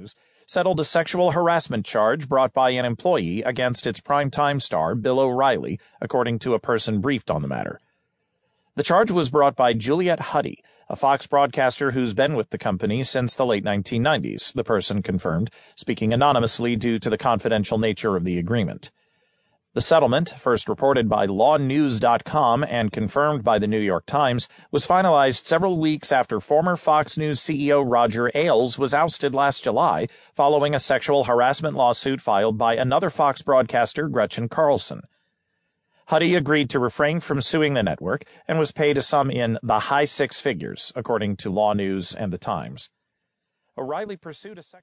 News settled a sexual harassment charge brought by an employee against its primetime star, Bill O'Reilly, according to a person briefed on the matter. The charge was brought by Juliet Huddy, a Fox broadcaster who's been with the company since the late 1990s, the person confirmed, speaking anonymously due to the confidential nature of the agreement. The settlement, first reported by LawNewz.com and confirmed by the New York Times, was finalized several weeks after former Fox News CEO Roger Ailes was ousted last July following a sexual harassment lawsuit filed by another Fox broadcaster, Gretchen Carlson. Huddy agreed to refrain from suing the network and was paid a sum in the high six figures, according to LawNewz and the Times. O'Reilly pursued a second